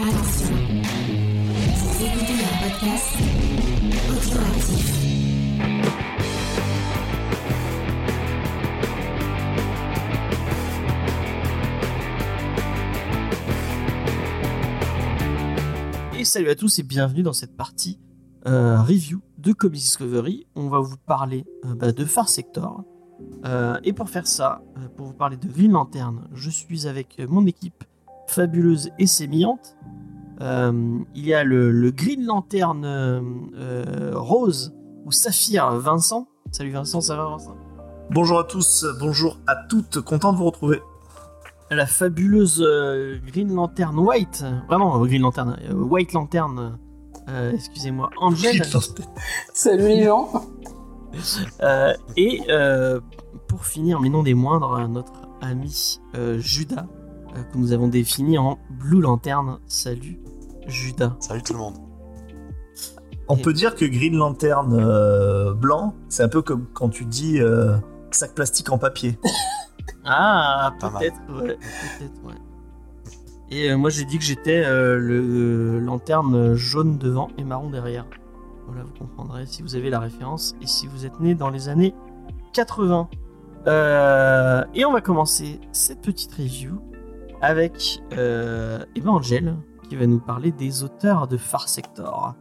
Et salut à tous et bienvenue dans cette partie euh, review de Comic Discovery. On va vous parler euh, bah, de Far Sector. Euh, et pour faire ça, pour vous parler de Green Lantern, je suis avec mon équipe fabuleuse et sémillante. Euh, il y a le, le Green Lantern euh, euh, rose ou saphir Vincent. Salut Vincent, ça va Vincent? Bonjour à tous, bonjour à toutes, content de vous retrouver. La fabuleuse euh, Green Lantern White, vraiment euh, Green Lantern, euh, White Lantern, euh, excusez-moi, Angel. Salut les gens. Euh, et euh, pour finir, mais non des moindres, notre ami euh, Judas, euh, que nous avons défini en Blue Lantern. Salut Judas. Salut tout le monde. On Et- peut dire que Green Lantern euh, blanc, c'est un peu comme quand tu dis euh, sac plastique en papier. Ah, Pas mal. peut-être, ouais, peut-être, ouais. Et euh, moi j'ai dit que j'étais euh, le lanterne jaune devant et marron derrière. Voilà, vous comprendrez si vous avez la référence et si vous êtes né dans les années 80. Euh, et on va commencer cette petite review avec euh, Angel qui va nous parler des auteurs de Far Sector.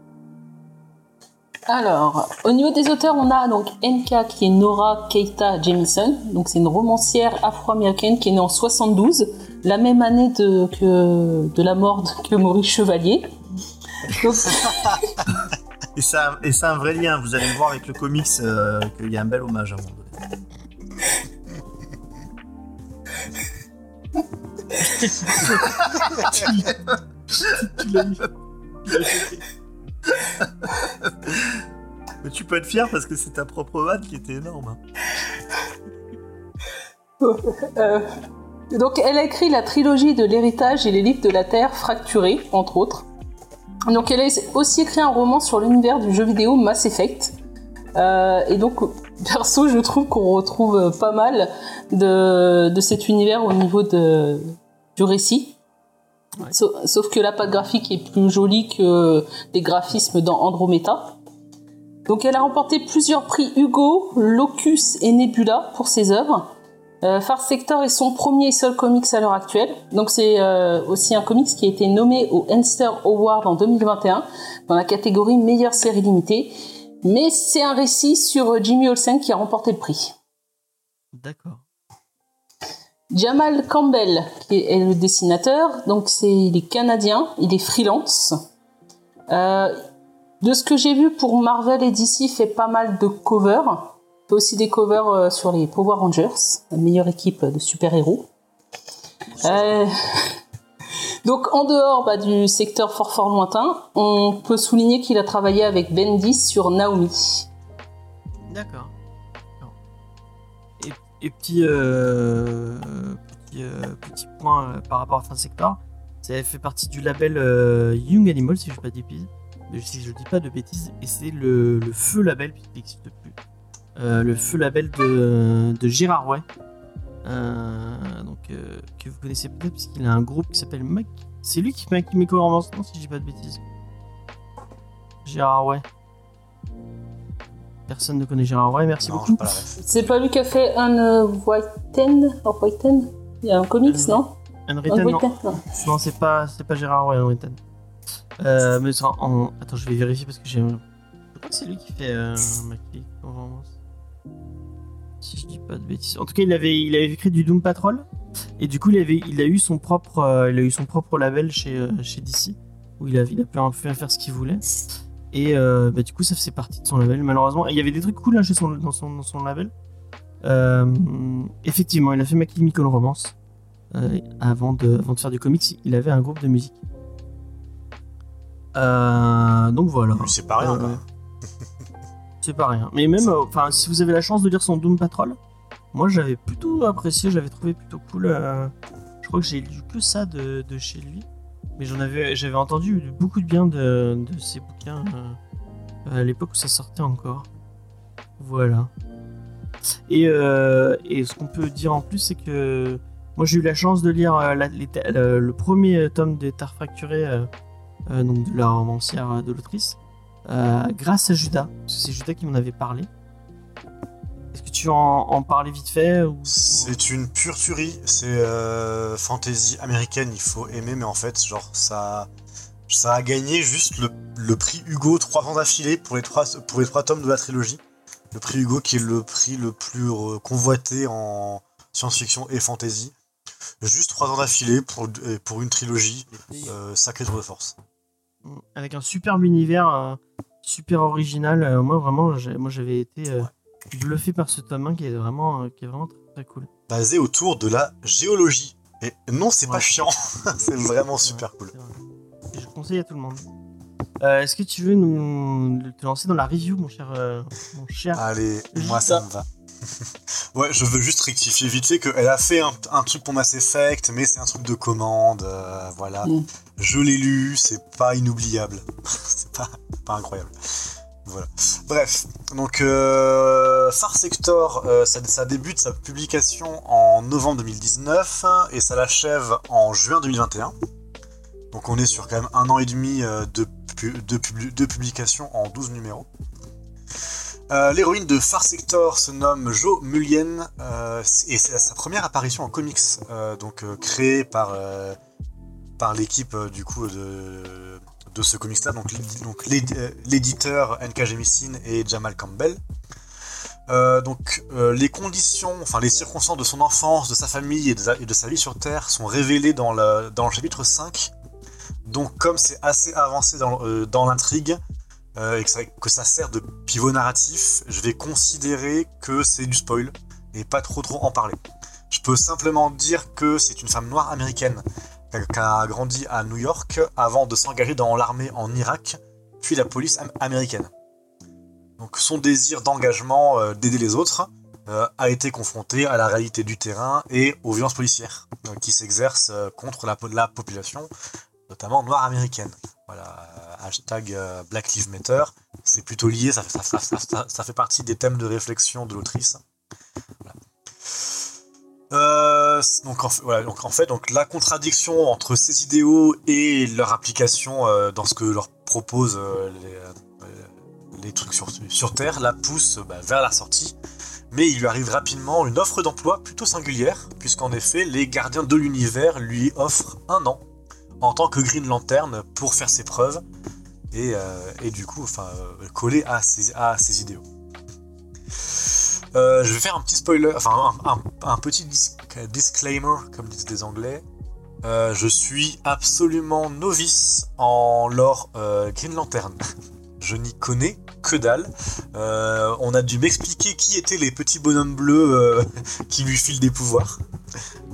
Alors, au niveau des auteurs, on a donc NK qui est Nora Keita Jamison. Donc, c'est une romancière afro-américaine qui est née en 72, la même année de, que, de la mort de- que Maurice Chevalier. Donc, Et ça, et ça un vrai lien, vous allez le voir avec le comics, euh, qu'il y a un bel hommage à donné. Mais tu peux être fier parce que c'est ta propre vanne qui était énorme. hein. euh, donc, elle a écrit la trilogie de l'héritage et les livres de la Terre fracturés, entre autres. Donc, elle a aussi écrit un roman sur l'univers du jeu vidéo Mass Effect. Euh, et donc, perso, je trouve qu'on retrouve pas mal de, cet univers au niveau du récit. Ouais. Sauf, que la patte graphique est plus jolie que les graphismes dans Andromeda. Donc, elle a remporté plusieurs prix Hugo, Locus et Nebula pour ses œuvres. Euh, Far Sector est son premier et seul comics à l'heure actuelle. Donc c'est euh, aussi un comics qui a été nommé au Enster Award en 2021 dans la catégorie meilleure série limitée. Mais c'est un récit sur Jimmy Olsen qui a remporté le prix. D'accord. Jamal Campbell qui est le dessinateur. Donc c'est il est canadien, il est freelance. Euh, de ce que j'ai vu pour Marvel et DC, il fait pas mal de covers. Il fait aussi des covers euh, sur les Power Rangers, la meilleure équipe de super-héros. Euh, Donc en dehors bah, du secteur fort fort lointain, on peut souligner qu'il a travaillé avec Bendis sur Naomi. D'accord. D'accord. Et, et petit, euh, petit, euh, petit point euh, par rapport à Fin Sector, ça fait partie du label Young Animal, si je ne dis pas de bêtises. Si je dis pas de bêtises, et c'est le, feu label, puisqu'il n'existe plus. Le feu label de, de Gérard Way. Donc, que vous connaissez peut-être, puisqu'il a un groupe qui s'appelle Mac. C'est lui qui fait qui non, si je dis pas de bêtises. Gérard Way. Personne ne connaît Gérard Way, merci Non, beaucoup. C'est pas lui qui a fait un euh, Whiten Whiten Il y a un comics, Euh, non? Henrietta, Un non. Non. Non, c'est pas, c'est pas Gérard Way, Henrietta. Euh, mais ça, en... Attends, je vais vérifier parce que j'ai. Je crois que c'est lui qui fait euh, romance. Si je dis pas de bêtises. En tout cas, il avait, il avait écrit du Doom Patrol. Et du coup, il, avait, il a eu son propre, euh, il a eu son propre label chez, euh, chez DC. Où il a, il a pu un peu faire ce qu'il voulait. Et euh, bah, du coup, ça faisait partie de son label, malheureusement. Et il y avait des trucs cool hein, chez son, dans, son, dans son label. Euh, effectivement, il a fait My Chemical Romance. Euh, avant, de, avant de faire du comics, il avait un groupe de musique. Donc voilà. C'est pas rien. C'est pas rien. Mais même, enfin, si vous avez la chance de lire son Doom Patrol, moi j'avais plutôt apprécié, j'avais trouvé plutôt cool. je crois que j'ai lu que ça de, de chez lui, mais j'en avais, j'avais entendu beaucoup de bien de, ses bouquins euh, à l'époque où ça sortait encore. Voilà. Et, euh, et ce qu'on peut dire en plus, c'est que Moi, j'ai eu la chance de lire euh, le, premier tome des euh, euh, donc de la romancière de l'autrice, grâce à Judas. Parce que c'est Judas qui m'en avait parlé. Est-ce que tu veux en, en parler vite fait ou... C'est une pure tuerie. C'est euh, fantasy américaine, il faut aimer, mais en fait, genre, ça, ça a gagné juste le, le prix Hugo trois ans d'affilée pour, les trois- pour les trois tomes de la trilogie. Le prix Hugo qui est le prix le plus euh, convoité en science-fiction et fantasy. Juste trois ans d'affilée pour, pour une trilogie. Euh, sacré tour de force. Avec un superbe univers, euh, super original. Moi, vraiment, moi, j'avais été bluffé par ce tome 1 qui est vraiment, euh, qui est vraiment très, très cool. Basé autour de la géologie. Et non, c'est pas chiant. c'est vraiment super cool. Vrai. Je conseille à tout le monde. Euh, Est-ce que tu veux nous te lancer dans la review, mon cher, euh, mon cher Allez, moi ça. ça me va. ouais, je veux juste rectifier vite fait qu'elle a fait un, un truc pour Mass Effect, mais c'est un truc de commande, euh, voilà. Mm. Je l'ai lu, c'est pas inoubliable. c'est pas, pas incroyable. Bref, donc euh, Far Sector, euh, ça, débute sa publication en novembre 2019 et ça l'achève en juin 2021. Donc on est sur quand même un an et demi euh, de, pu- de, publi- de publication en 12 numéros. Euh, L'héroïne de Far Sector se nomme Jo Mullion euh, et c'est sa première apparition en comics, euh, donc euh, créée par, euh, par l'équipe euh, du coup de, de ce comics-là, donc, euh, l'éditeur N.K. Jemisin et Jamal Campbell. Euh, donc euh, les conditions, enfin les circonstances de son enfance, de sa famille et de sa, vie sur Terre sont révélées dans le, chapitre 5. Donc comme c'est assez avancé dans, l'intrigue, et que ça, que ça sert de pivot narratif, je vais considérer que c'est du spoil et pas trop trop en parler. Je peux simplement dire que c'est une femme noire américaine qui a- grandi à New York avant de s'engager dans l'armée en Irak, puis la police am- américaine. Donc son désir d'engagement, euh, d'aider les autres, euh, a été confronté à la réalité du terrain et aux violences policières euh, qui s'exercent contre la, po- la population, notamment noire américaine. Hashtag Black Lives Matter, c'est plutôt lié, ça, fait partie des thèmes de réflexion de l'autrice. Euh, donc, en, fait- donc la contradiction entre ces idéaux et leur application euh, dans ce que leur proposent euh, les, trucs sur, Terre la pousse bah, vers la sortie. Mais il lui arrive rapidement une offre d'emploi plutôt singulière, puisqu'en effet, les gardiens de l'univers lui offrent un an en tant que Green Lantern pour faire ses preuves et, du coup enfin, coller à ses, à ses idéaux. Euh, je vais faire un petit spoiler, enfin un, un- un petit dis- disclaimer, comme disent les Anglais. Euh, je suis absolument novice en lore euh, Green Lantern. Je n'y connais que dalle. Euh, on a dû m'expliquer qui étaient les petits bonhommes bleus euh, qui lui filent des pouvoirs.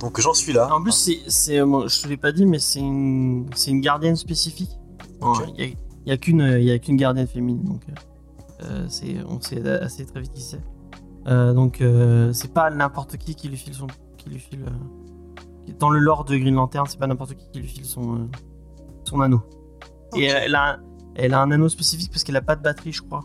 Donc j'en suis là. En plus, c'est, c'est, moi, je te l'ai pas dit, mais c'est une, c'est une gardienne spécifique. Il y a, qu'une, il y a qu'une gardienne féminine, donc euh, c'est, on sait assez très vite qui c'est. Euh, donc euh, c'est pas n'importe qui qui lui file son, qui lui file. euh, dans le lore de Green Lantern, c'est pas n'importe qui qui lui file son, euh, son anneau. Et elle a, un- elle a un anneau spécifique parce qu'elle a pas de batterie, je crois.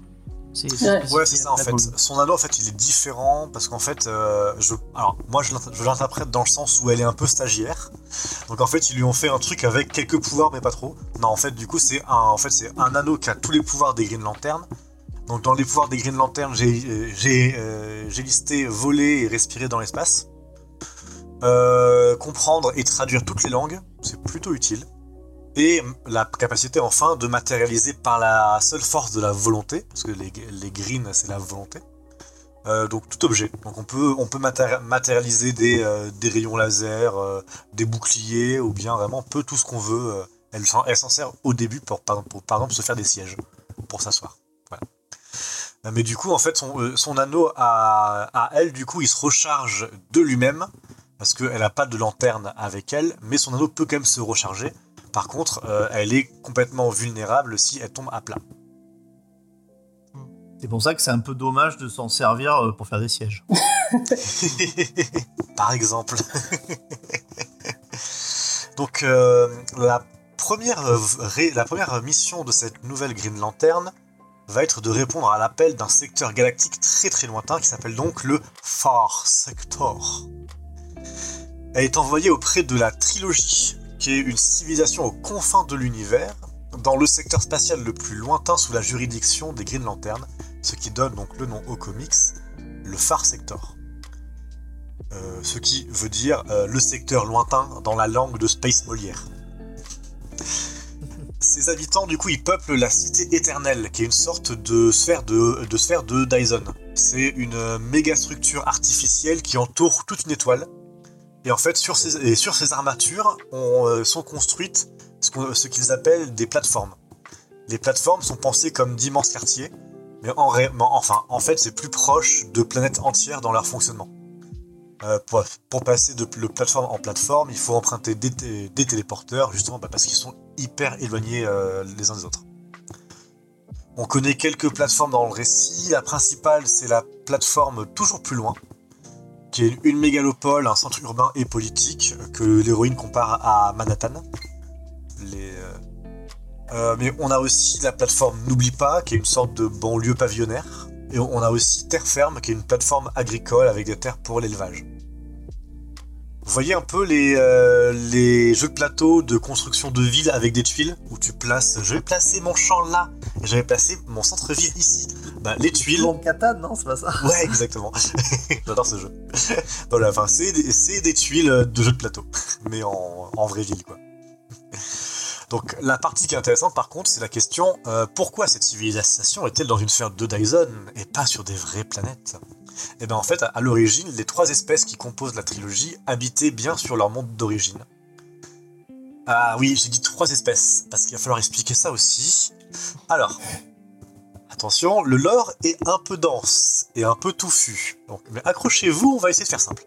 C'est, Ouais. c'est ça en fait. Son anneau, en fait, il est différent parce qu'en fait, euh, je, alors moi, je l'int- je l'interprète dans le sens où elle est un peu stagiaire. Donc en fait, ils lui ont fait un truc avec quelques pouvoirs, mais pas trop. Non, en fait, du coup, c'est un, en fait, c'est un anneau qui a tous les pouvoirs des Green Lantern. Donc dans les pouvoirs des Green Lantern, j'ai, euh, euh, j'ai listé voler et respirer dans l'espace. Euh, comprendre et traduire toutes les langues, c'est plutôt utile. Et la capacité enfin de matérialiser par la seule force de la volonté, parce que les, greens c'est la volonté. Donc tout objet. Donc on peut, on peut matéri- matérialiser des, rayons laser, des boucliers, ou bien vraiment peu tout ce qu'on veut. elle s'en sert au début pour, pour, par exemple se faire des sièges, pour s'asseoir. Euh, Mais du coup en fait son, euh, son anneau à, à elle, du coup il se recharge de lui-même, parce qu'elle n'a pas de lanterne avec elle, mais son anneau peut quand même se recharger. Par contre, euh, elle est complètement vulnérable si elle tombe à plat. C'est pour ça que c'est un peu dommage de s'en servir euh, pour faire des sièges. Par exemple. Donc, euh, la, première, euh, ré- la première mission de cette nouvelle Green Lantern va être de répondre à l'appel d'un secteur galactique très très lointain qui s'appelle donc le Far Sector. Elle est envoyée auprès de la Trilogie, qui est une civilisation aux confins de l'univers, dans le secteur spatial le plus lointain sous la juridiction des Green Lantern, ce qui donne donc le nom au comics, le Far Sector. Euh, ce qui veut dire euh, le secteur lointain dans la langue de Space Molière. Ces habitants, du coup, ils peuplent la cité éternelle, qui est une sorte de sphère de, sphère de Dyson. C'est une méga structure artificielle qui entoure toute une étoile. Et en fait, sur ces, armatures euh, sont construites ce, qu'ils appellent des plateformes. Les plateformes sont pensées comme d'immenses quartiers, mais en, enfin, en fait, c'est plus proche de planètes entières dans leur fonctionnement. Euh, pour, passer de plateforme en plateforme, il faut emprunter des, té- des téléporteurs, justement bah, parce qu'ils sont hyper éloignés euh, les uns des autres. On connaît quelques plateformes dans le récit. La principale, c'est la plateforme toujours plus loin, qui est une mégalopole, un centre urbain et politique que l'héroïne compare à Manhattan. Euh, mais on a aussi la plateforme N'oublie pas, qui est une sorte de banlieue pavillonnaire. Et on a aussi Terre Ferme, qui est une plateforme agricole avec des terres pour l'élevage. Vous voyez un peu les, euh, les jeux de plateau de construction de ville avec des tuiles où tu places, je vais placer mon champ là et je vais placer mon centre-ville ici. Bah, les tuiles, Long Catan, non, c'est pas ça Ouais, exactement. J'adore ce jeu. voilà, enfin, c'est des, tuiles de jeu de plateau, mais en, en vraie ville, quoi. Donc, la partie qui est intéressante, par contre, c'est la question euh, pourquoi cette civilisation est-elle dans une sphère de Dyson et pas sur des vraies planètes? Et bien, en fait, à, à l'origine, les trois espèces qui composent la trilogie habitaient bien sur leur monde d'origine. Ah oui, j'ai dit trois espèces, parce qu'il va falloir expliquer ça aussi. Alors, Attention, le lore est un peu dense et un peu touffu. Donc, mais accrochez-vous, on va essayer de faire simple.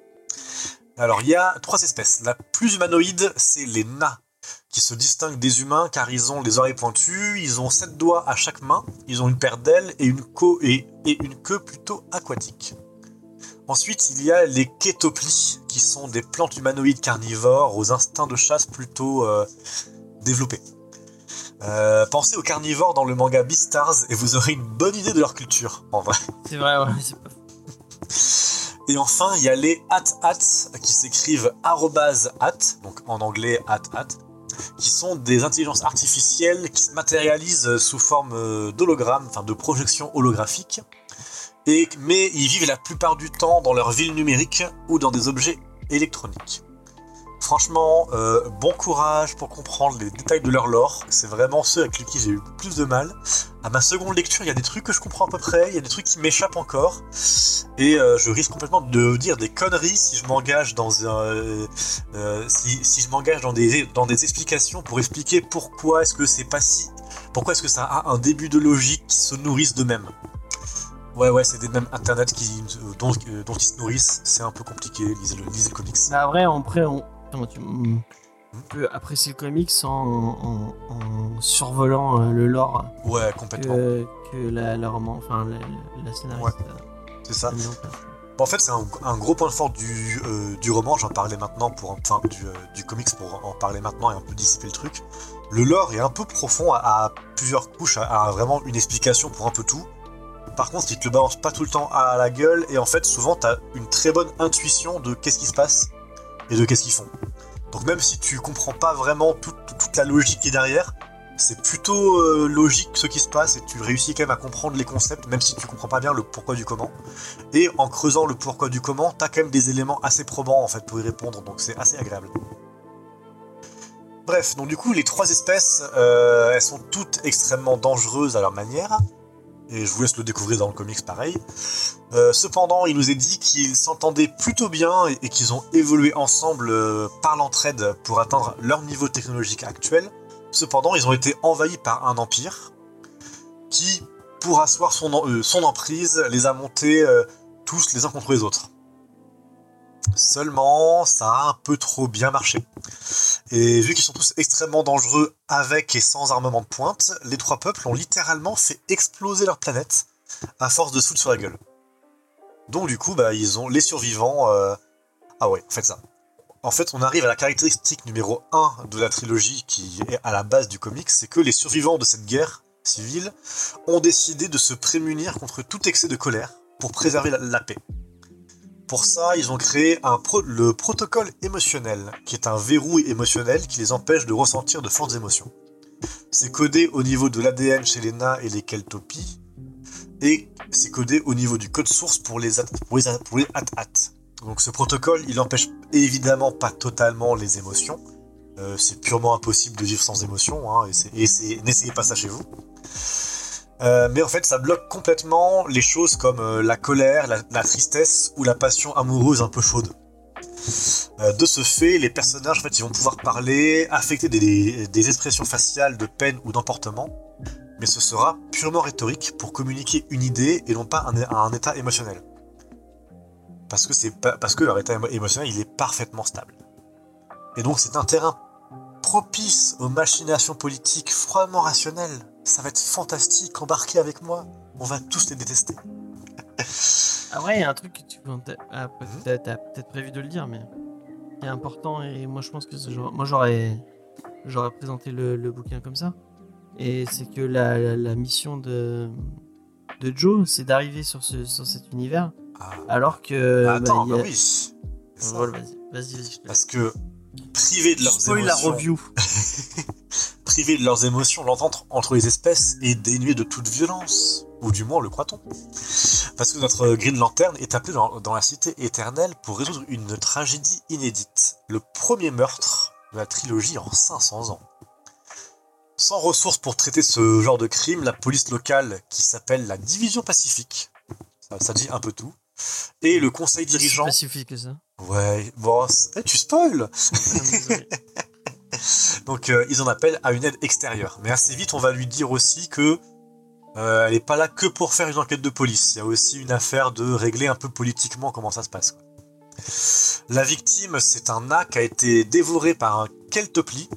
Alors, il y a trois espèces. La plus humanoïde, c'est les Na, qui se distinguent des humains car ils ont les oreilles pointues, ils ont sept doigts à chaque main, ils ont une paire d'ailes et une, queue et, et une queue plutôt aquatique. Ensuite, il y a les Ketopli, qui sont des plantes humanoïdes carnivores aux instincts de chasse plutôt euh, développés. Euh, pensez aux carnivores dans le manga Beastars et vous aurez une bonne idée de leur culture, en vrai. C'est vrai, ouais. pas- Et enfin, il y a les at-at qui s'écrivent arrobase at, donc en anglais at-at, qui sont des intelligences artificielles qui se matérialisent sous forme euh, d'hologramme, enfin de projection holographique. Et, mais ils vivent la plupart du temps dans leur ville numérique ou dans des objets électroniques. Franchement, euh, bon courage pour comprendre les détails de leur lore. C'est vraiment ceux avec qui j'ai eu le plus de mal. À ma seconde lecture, il y a des trucs que je comprends à peu près, il y a des trucs qui m'échappent encore. Et euh, je risque complètement de dire des conneries si je m'engage dans un, euh, des explications pour expliquer pourquoi est-ce que c'est pas si, pourquoi est-ce que ça a un début de logique qui se nourrissent d'eux-mêmes. Ouais ouais, c'est des mêmes internet qui euh, dont, ils se nourrissent. C'est un peu compliqué. Lisez le, comics. On, après, on, comment tu- on peut apprécier le comics en, en- en survolant euh, le lore Ouais, complètement. que, que la, la roman, enfin la, la- scénariste C'est ça. en place. Bon, en fait, c'est un, un gros point fort du, euh, du roman, j'en parlais maintenant, pour, enfin, du, euh, du comics pour en parler maintenant et un peu dissiper le truc. Le lore est un peu profond, à, à plusieurs couches, à, à vraiment une explication pour un peu tout. Par contre, il te le balance pas tout le temps à la gueule, et en fait, souvent, t'as une très bonne intuition de qu'est-ce qui se passe et de qu'est-ce qu'ils font? Donc, même si tu comprends pas vraiment toute, toute la logique qui est derrière, c'est plutôt euh, logique ce qui se passe, et tu réussis quand même à comprendre les concepts, même si tu comprends pas bien le pourquoi du comment. Et en creusant le pourquoi du comment, t'as quand même des éléments assez probants en fait pour y répondre, donc c'est assez agréable. Bref, donc du coup, les trois espèces, euh, elles sont toutes extrêmement dangereuses à leur manière, et je vous laisse le découvrir dans le comics pareil. Euh, cependant, il nous est dit qu'ils s'entendaient plutôt bien et, qu'ils ont évolué ensemble euh, par l'entraide pour atteindre leur niveau technologique actuel. Cependant, ils ont été envahis par un empire qui, pour asseoir son, euh, emprise, les a montés tous les uns contre les autres. Seulement, ça a un peu trop bien marché. Et vu qu'ils sont tous extrêmement dangereux avec et sans armement de pointe, les trois peuples ont littéralement fait exploser leur planète à force de se foutre sur la gueule. Donc du coup, bah, ils ont les survivants. euh, Ah ouais, faites ça. En fait, on arrive à la caractéristique numéro 1 de la trilogie qui est à la base du comic, c'est que les survivants de cette guerre civile ont décidé de se prémunir contre tout excès de colère pour préserver la paix. Pour ça, ils ont créé le protocole émotionnel, qui est un verrou émotionnel qui les empêche de ressentir de fortes émotions. C'est codé au niveau de l'ADN chez les nains et les keltopies, et c'est codé au niveau du code source pour les at-. Donc ce protocole, il empêche évidemment pas totalement les émotions. Euh, c'est purement impossible de vivre sans émotion, hein, et et n'essayez pas ça chez vous. Euh, mais en fait, ça bloque complètement les choses comme euh, la colère, la, tristesse ou la passion amoureuse un peu chaude. Euh, de ce fait, les personnages, en fait, ils vont pouvoir parler, affecter des, expressions faciales de peine ou d'emportement, mais ce sera purement rhétorique pour communiquer une idée et non pas un, état émotionnel. Parce que, parce que leur état émo- émotionnel, il est parfaitement stable. Et donc, c'est un terrain propice aux machinations politiques froidement rationnelles. Ça va être fantastique, embarquez avec moi. On va tous les détester. Ah ouais, il y a un truc que tu ah, t'as peut-être prévu de le dire, mais qui est important et moi je pense que moi j'aurais j'aurais présenté le, le bouquin comme ça. Et c'est que la, la- la mission de de Joe, c'est d'arriver sur ce sur cet univers, Ah, alors que bah, attends, bah, il y a- bah oui. Vas-y, vas-y, vas-y. je te laisse. Parce que privés de leurs Spoil la émotions, review. privés de leurs émotions, l'entente entre les espèces est dénuée de toute violence, ou du moins le croit-on. Parce que notre Green Lantern est appelé dans, dans la cité éternelle pour résoudre une tragédie inédite, le premier meurtre de la trilogie en 500 ans. Sans ressources pour traiter ce genre de crime, la police locale, qui s'appelle la Division Pacifique, ça, ça dit un peu tout, et le conseil C'est dirigeant... spécifique que ça. Ouais, bon, eh, tu spoil Ah. Donc euh, ils en appellent à une aide extérieure. Mais assez vite, on va lui dire aussi que euh, elle n'est pas là que pour faire une enquête de police. Il y a aussi une affaire de régler un peu politiquement comment ça se passe. quoi. La victime, c'est un nain qui a été dévoré par un keltopli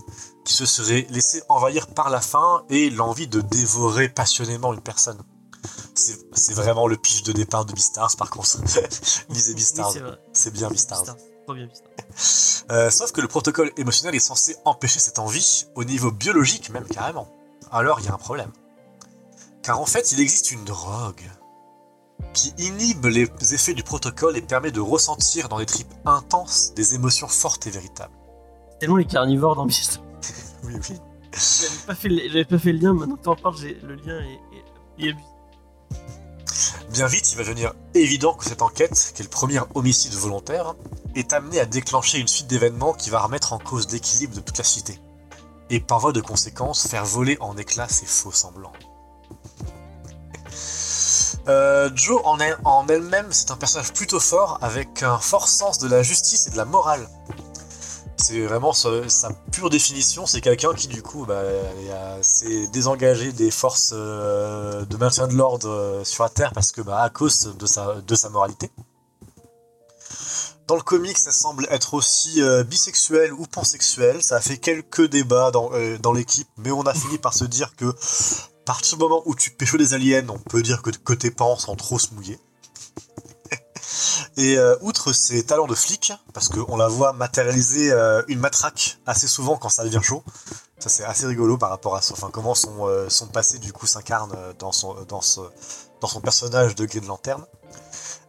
qui se serait laissé envahir par la faim et l'envie de dévorer passionnément une personne. C'est c'est vraiment le pitch de départ de Beastars par contre. Lisez Beastars, c'est c'est bien Beastars. Beastars, Trop bien, Beastars. Euh, sauf que le protocole émotionnel est censé empêcher cette envie, au niveau biologique même carrément. Alors il y a un problème. Car en fait, il existe une drogue qui inhibe les effets du protocole et permet de ressentir dans des tripes intenses des émotions fortes et véritables. Tellement les carnivores dans Beastars. Oui, oui. J'avais pas, fait le- j'avais pas fait le lien, maintenant que t'en parles, le lien est, est, est. Bien vite, il va devenir évident que cette enquête, qui est le premier homicide volontaire, est amenée à déclencher une suite d'événements qui va remettre en cause l'équilibre de toute la cité. Et par voie de conséquence, faire voler en éclats ses faux semblants. Euh, Joe en elle-même, c'est un personnage plutôt fort avec un fort sens de la justice et de la morale. C'est vraiment sa, pure définition, c'est quelqu'un qui du coup bah, est, s'est désengagé des forces euh, de maintien de l'ordre euh, sur la Terre parce que bah, à cause de sa, moralité. Dans le comic, ça semble être aussi euh, bisexuel ou pansexuel. Ça a fait quelques débats dans, l'équipe, mais on a fini par se dire que à partir du moment où tu pécho des aliens, on peut dire que, que tes pans sans trop se mouiller. Et euh, outre ses talents de flic, parce qu'on la voit matérialiser euh, une matraque assez souvent quand ça devient chaud, ça c'est assez rigolo par rapport à son, enfin, comment son, euh, passé du coup s'incarne dans son, dans, ce, dans son personnage de Green Lantern.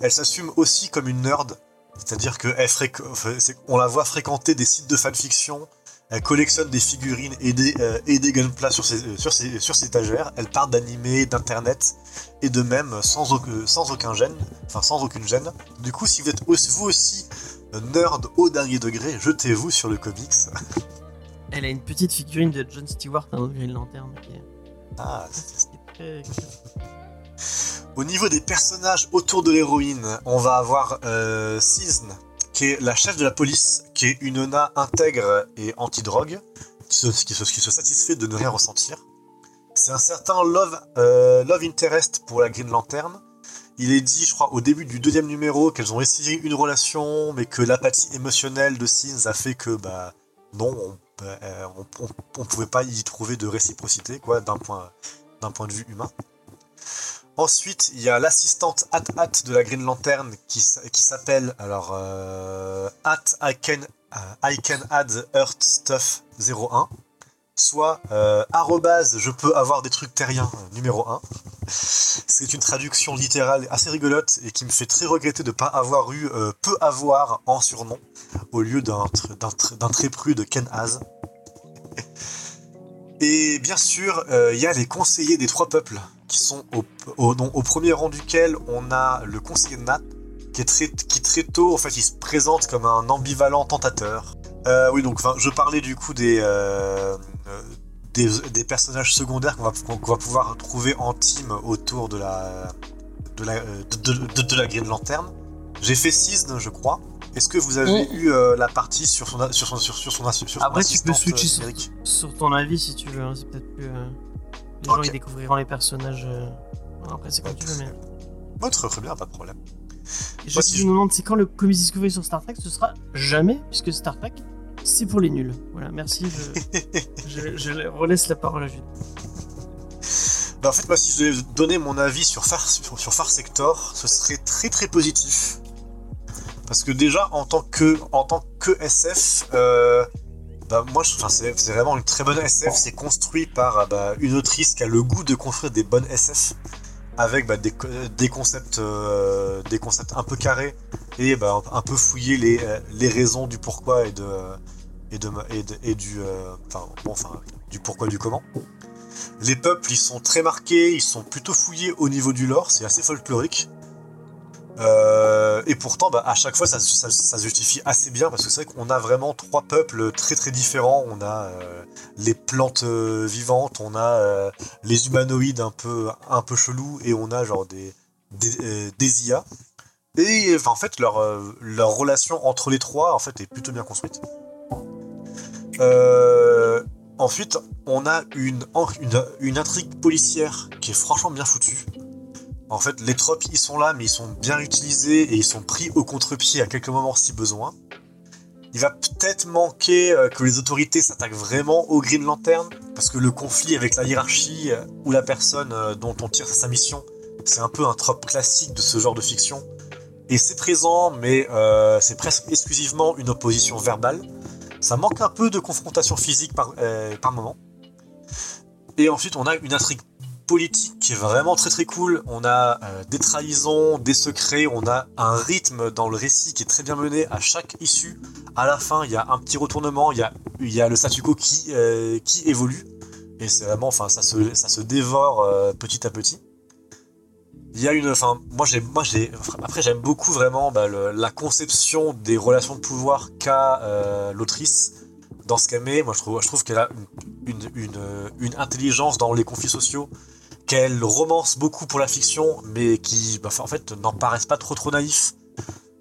Elle s'assume aussi comme une nerd, c'est-à-dire qu'on la voit fréquenter des sites de fanfiction, elle collectionne des figurines et des, euh, et des gunpla sur ses, euh, sur, ses, sur ses étagères, elle parle d'animé, d'internet, et de même sans, aucun- sans aucun gêne, enfin sans aucune gêne. Du coup, si vous êtes aussi, vous aussi euh, nerd au dernier degré, jetez-vous sur le comics. Elle a une petite figurine de John Stewart, un autre Green Lantern. Qui Ah, c'est-. Au niveau des personnages autour de l'héroïne, on va avoir euh, Season, qui est la chef de la police, qui est une nana intègre et anti-drogue, qui se, qui, se, satisfait de ne rien ressentir. C'est un certain love, euh, love interest pour la Green Lantern. Il est dit, je crois, au début du deuxième numéro qu'elles ont essayé une relation, mais que l'apathie émotionnelle de Sins a fait que, bah, non, on, euh, on pouvait pas y trouver de réciprocité, quoi, d'un point, d'un point de vue humain. Ensuite, il y a l'assistante At At de la Green Lantern qui, s'appelle alors euh, At I can, euh, I can add Earth Stuff 01, soit euh, je peux avoir des trucs terriens euh, numéro 1. C'est une traduction littérale assez rigolote et qui me fait très regretter de ne pas avoir eu euh, peu avoir en surnom au lieu d'un tr- d'un tr- d'un très pru de Ken Haz. Et bien sûr, euh, il y a les conseillers des trois peuples qui sont au, au, dont- au premier rang duquel on a le conseiller de Nat qui est très, qui très tôt en fait il se présente comme un ambivalent tentateur. Euh, oui donc je parlais du coup des euh, euh, des, des personnages secondaires qu'on va, qu'on va pouvoir trouver en team autour de la de la de, de- de- de la Green Lantern. J'ai fait Cisne je crois. Est-ce que vous avez eu euh, la partie sur son sur son sur, sur son, sur son Après, tu peux switcher sur, sur ton avis si tu veux. hein, C'est peut-être plus. Euh, Les gens Ok. ils découvriront les personnages. euh, Après, c'est comme tu veux, mais. Ouais, très, très bien, pas de problème. Et je Moi, si me je- demande c'est quand le Comics Discovery sur Star Trek Ce sera jamais, puisque Star Trek, c'est pour les nuls. Voilà, merci. Je, je, je relaisse la parole à Jules. Bah, en fait, moi, si je devais donner mon avis sur Far, sur, sur Far Sector, ce serait très très positif. Parce que déjà, en tant que, en tant que SF, euh, bah, moi, c'est vraiment une très bonne SF. C'est construit par euh, bah, une autrice qui a le goût de construire des bonnes SF avec bah, des, des concepts, euh, des concepts un peu carrés et bah, un peu fouiller les, euh, les raisons du pourquoi et de et de et, de- et du euh, bon, enfin du pourquoi du comment. Les peuples, ils sont très marqués, ils sont plutôt fouillés au niveau du lore, c'est assez folklorique. Euh, et pourtant, bah, à chaque fois, ça, se justifie assez bien parce que c'est vrai qu'on a vraiment trois peuples très très différents. On a euh, les plantes euh, vivantes, on a les humanoïdes un peu un peu chelous et on a genre des des, IA. Et en fait, leur, leur relation entre les trois en fait est plutôt bien construite. Ensuite, on a une, une intrigue policière qui est franchement bien foutue. En fait, les tropes, ils sont là, mais ils sont bien utilisés et ils sont pris au contre-pied à quelques moments si besoin. Il va peut-être manquer euh, que les autorités s'attaquent vraiment au Green Lantern, parce que le conflit avec la hiérarchie euh, ou la personne euh, dont on tire sa mission, c'est un peu un trope classique de ce genre de fiction. Et c'est présent, mais c'est presque exclusivement une opposition verbale. Ça manque un peu de confrontation physique par, par moment. Et ensuite, on a une intrigue politique qui est vraiment très très cool. On a euh, des trahisons, des secrets, on a un rythme dans le récit qui est très bien mené à chaque issue. À la fin, il y a un petit retournement, il y a, il y a le statu quo qui, euh, qui évolue. Et c'est vraiment, enfin, ça se, ça se dévore euh, petit à petit. Il y a une, enfin, moi j'ai, moi j'ai, après j'aime beaucoup vraiment bah, la conception des relations de pouvoir qu'a l'autrice dans ce qu'elle met. Moi je trouve, je trouve qu'elle a une, une intelligence dans les conflits sociaux qu'elle romance beaucoup pour la fiction, mais qui, bah, en fait, n'en paraissent pas trop trop naïfs.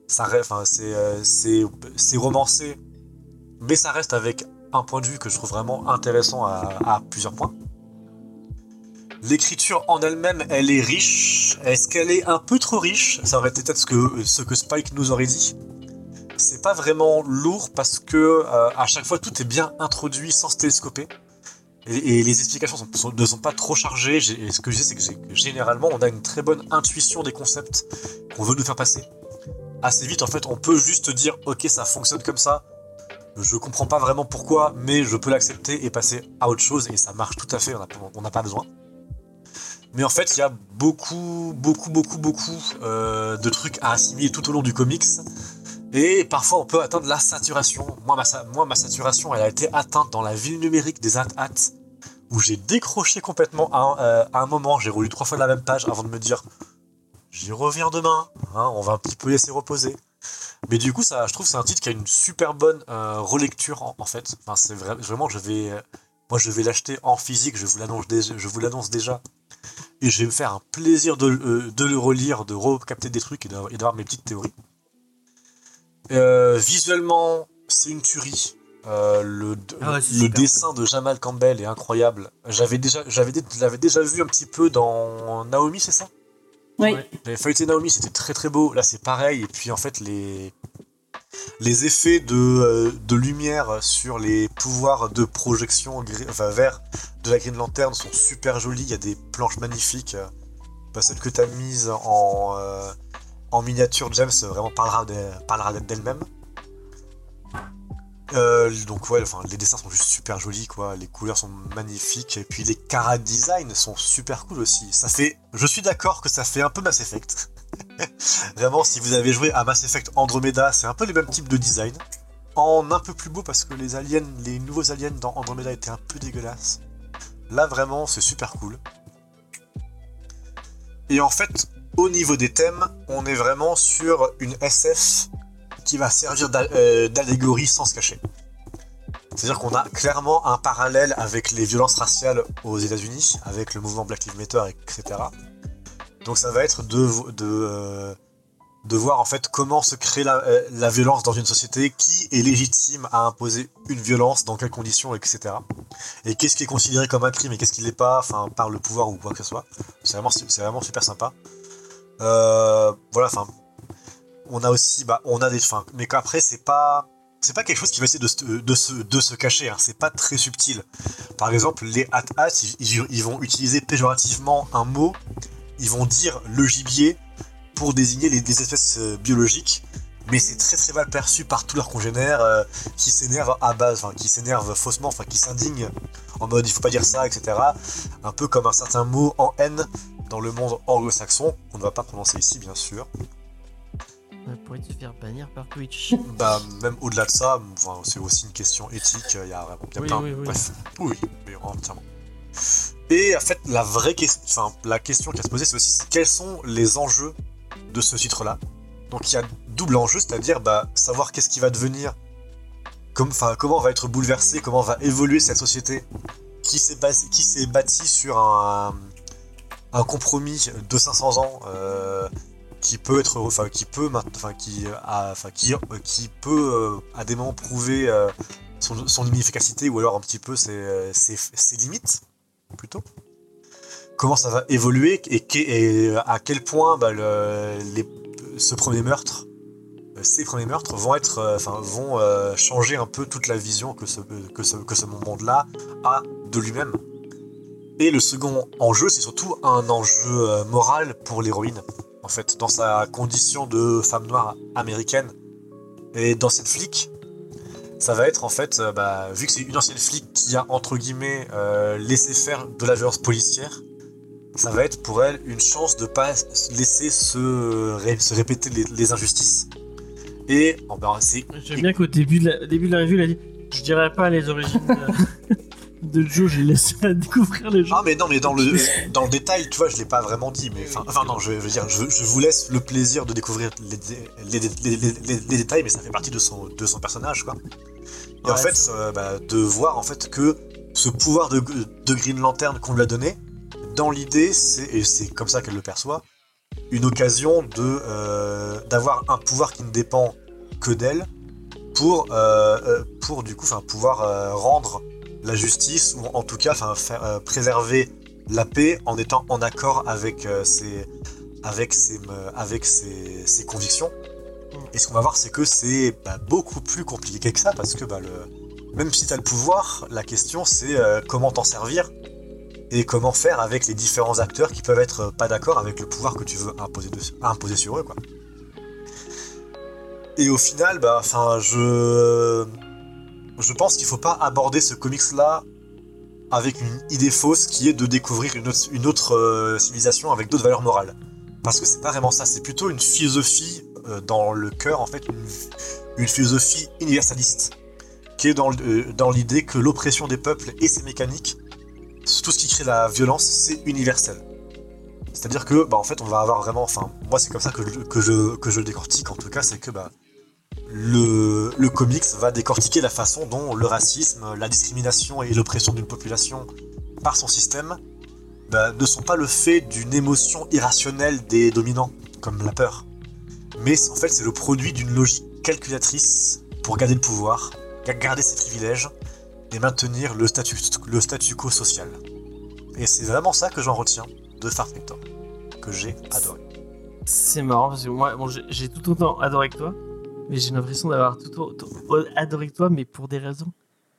Ça, enfin, c'est, euh, c'est, romancé, mais ça reste avec un point de vue que je trouve vraiment intéressant à, plusieurs points. L'écriture en elle-même, elle est riche. Est-ce qu'elle est un peu trop riche? Ça aurait été peut-être ce que, ce que Spike nous aurait dit. C'est pas vraiment lourd parce que euh, à chaque fois tout est bien introduit sans se télescoper. Et, les explications ne sont pas trop chargées. Et ce que je dis, c'est que généralement, on a une très bonne intuition des concepts qu'on veut nous faire passer. Assez vite, en fait, on peut juste dire, ok, ça fonctionne comme ça. Je comprends pas vraiment pourquoi, mais je peux l'accepter et passer à autre chose. Et ça marche tout à fait, on n'a pas- besoin. Mais en fait, il y a beaucoup, beaucoup, beaucoup, beaucoup euh, de trucs à assimiler tout au long du comics. Et parfois, on peut atteindre la saturation. Moi ma, sa- moi, ma saturation, elle a été atteinte dans la ville numérique des At-At, où j'ai décroché complètement à un, euh, à un moment. J'ai relu trois fois la même page avant de me dire j'y reviens demain. hein, on va un petit peu laisser reposer. Mais du coup, ça, je trouve que c'est un titre qui a une super bonne euh, relecture en, fait. Enfin, c'est vrai- vraiment, je vais, euh, moi, je vais l'acheter en physique. Je vous l'annonce déjà. Et je vais me faire un plaisir de, de le relire, de recapter des trucs et d'avoir mes petites théories. Visuellement, c'est une tuerie. Euh, le Ah ouais, le dessin de Jamal Campbell est incroyable. J'avais déjà, j'avais, l'avais déjà vu un petit peu dans Naomi, c'est ça? Oui. Ouais. J'avais feuilleté Naomi, c'était très très beau. Là, c'est pareil. Et puis en fait, les les effets de, euh, de lumière sur les pouvoirs de projection gris- enfin, vert de la Green Lantern sont super jolis. Il y a des planches magnifiques. Bah, celle que tu as mise en, euh, en miniature, James, vraiment parlera de- parlera d'elle-même. Euh, donc ouais, les dessins sont juste super jolis, quoi. Les couleurs sont magnifiques, et puis les cara design sont super cool aussi. Ça fait, je suis d'accord que ça fait un peu Mass Effect. Vraiment, si vous avez joué à Mass Effect Andromeda, c'est un peu les mêmes types de design. En un peu plus beau parce que les aliens, les nouveaux aliens dans Andromeda étaient un peu dégueulasses. Là vraiment, c'est super cool. Et en fait, au niveau des thèmes, on est vraiment sur une SF qui va servir euh, d'allégorie sans se cacher. C'est-à-dire qu'on a clairement un parallèle avec les violences raciales aux États-Unis, avec le mouvement Black Lives Matter, etc. Donc ça va être euh, de voir en fait comment se crée la, euh, la violence dans une société, qui est légitime à imposer une violence, dans quelles conditions, etc. Et qu'est-ce qui est considéré comme un crime et qu'est-ce qui l'est pas, enfin par le pouvoir ou quoi que ce soit. C'est vraiment, super sympa. Voilà, enfin, on a aussi, bah, on a des, enfin, mais qu'après c'est pas, c'est pas quelque chose qui va essayer de, se- de se, de se cacher. Hein, c'est pas très subtil. Par exemple, les hat-hats, ils, ils- vont utiliser péjorativement un mot. Ils vont dire le gibier pour désigner les, espèces euh, biologiques. Mais c'est très très mal perçu par tous leurs congénères euh, qui s'énervent à base, qui s'énervent faussement, enfin qui s'indignent en mode il faut pas dire ça, etc. Un peu comme un certain mot en haine dans le monde anglo-saxon, qu'on ne va pas prononcer ici bien sûr. Pourrait te faire bannir par Twitch. Bah, même au-delà de ça, enfin, c'est aussi une question éthique. Il y a y a Oui, plein- oui, oui. Bref, oui, entièrement. Et en fait, la vraie question, enfin, la question qui a se poser, c'est aussi quels sont les enjeux de ce titre-là. Donc, il y a double enjeu, c'est-à-dire bah, savoir qu'est-ce qui va devenir, comme, comment va être bouleversé, comment va évoluer cette société qui s'est bas- qui s'est bâtie sur un, un compromis de 500 ans. euh, qui peut être enfin qui peut enfin qui a enfin qui euh, qui peut euh, à des moments prouver euh, son, son inefficacité ou alors un petit peu ses, euh, ses, limites plutôt. Comment ça va évoluer et, à quel point bah, le- les, ce premier meurtre euh, ces premiers meurtres vont être euh, enfin vont euh, changer un peu toute la vision que ce que ce, que ce monde là a de lui-même. Et le second enjeu c'est surtout un enjeu euh, moral pour l'héroïne en fait, dans sa condition de femme noire américaine. Et dans cette flic, ça va être en fait, euh, bah, vu que c'est une ancienne flic qui a entre guillemets euh, laissé faire de la violence policière, ça va être pour elle une chance de pas laisser se, ré- se répéter les, les injustices. Et oh, ben, c'est J'aime bien qu'au début, de la- au début de la revue, il a dit Je dirais pas les origines de, Joe, j'ai laissé à découvrir les gens. Ah mais non mais dans le dans le détail tu vois je l'ai pas vraiment dit mais enfin enfin non je veux dire je, je vous laisse le plaisir de découvrir les, les, les, les- détails mais ça fait partie de son de son personnage quoi et en fait euh, bah, de voir en fait que ce pouvoir de, de Green Lantern qu'on lui a donné dans l'idée c'est et c'est comme ça qu'elle le perçoit une occasion de euh, d'avoir un pouvoir qui ne dépend que d'elle pour euh, pour du coup enfin pouvoir rendre la justice ou en tout cas faire euh, préserver la paix en étant en accord avec euh, ses avec ses euh, avec ses, ses convictions et ce qu'on va voir c'est que c'est bah, beaucoup plus compliqué que ça parce que bah, le même si tu as le pouvoir la question c'est comment t'en servir et comment faire avec les différents acteurs qui peuvent être pas d'accord avec le pouvoir que tu veux imposer, imposer sur eux quoi. Et au final, bah, enfin, je, je pense qu'il faut pas aborder ce comics-là avec une idée fausse qui est de découvrir une autre, euh, civilisation avec d'autres valeurs morales. Parce que c'est pas vraiment ça, c'est plutôt une philosophie euh, dans le cœur, en fait, une, philosophie universaliste, qui est euh, dans l'idée que l'oppression des peuples et ses mécaniques, tout ce qui crée la violence, c'est universel. C'est-à-dire que, bah, en fait, on va avoir vraiment, enfin, moi c'est comme ça que je, que je, que je le décortique, en tout cas, c'est que, bah, le, le comics va décortiquer la façon dont le racisme, la discrimination et l'oppression d'une population par son système bah, ne sont pas le fait d'une émotion irrationnelle des dominants, comme la peur. Mais en fait, c'est le produit d'une logique calculatrice pour garder le pouvoir, ga- garder ses privilèges et maintenir le statu, le statu quo social. Et c'est vraiment ça que j'en retiens de Far que j'ai adoré. C'est marrant parce que moi, bon, j'ai tout autant adoré que toi, mais j'ai l'impression d'avoir tout autant adoré que toi, mais pour des raisons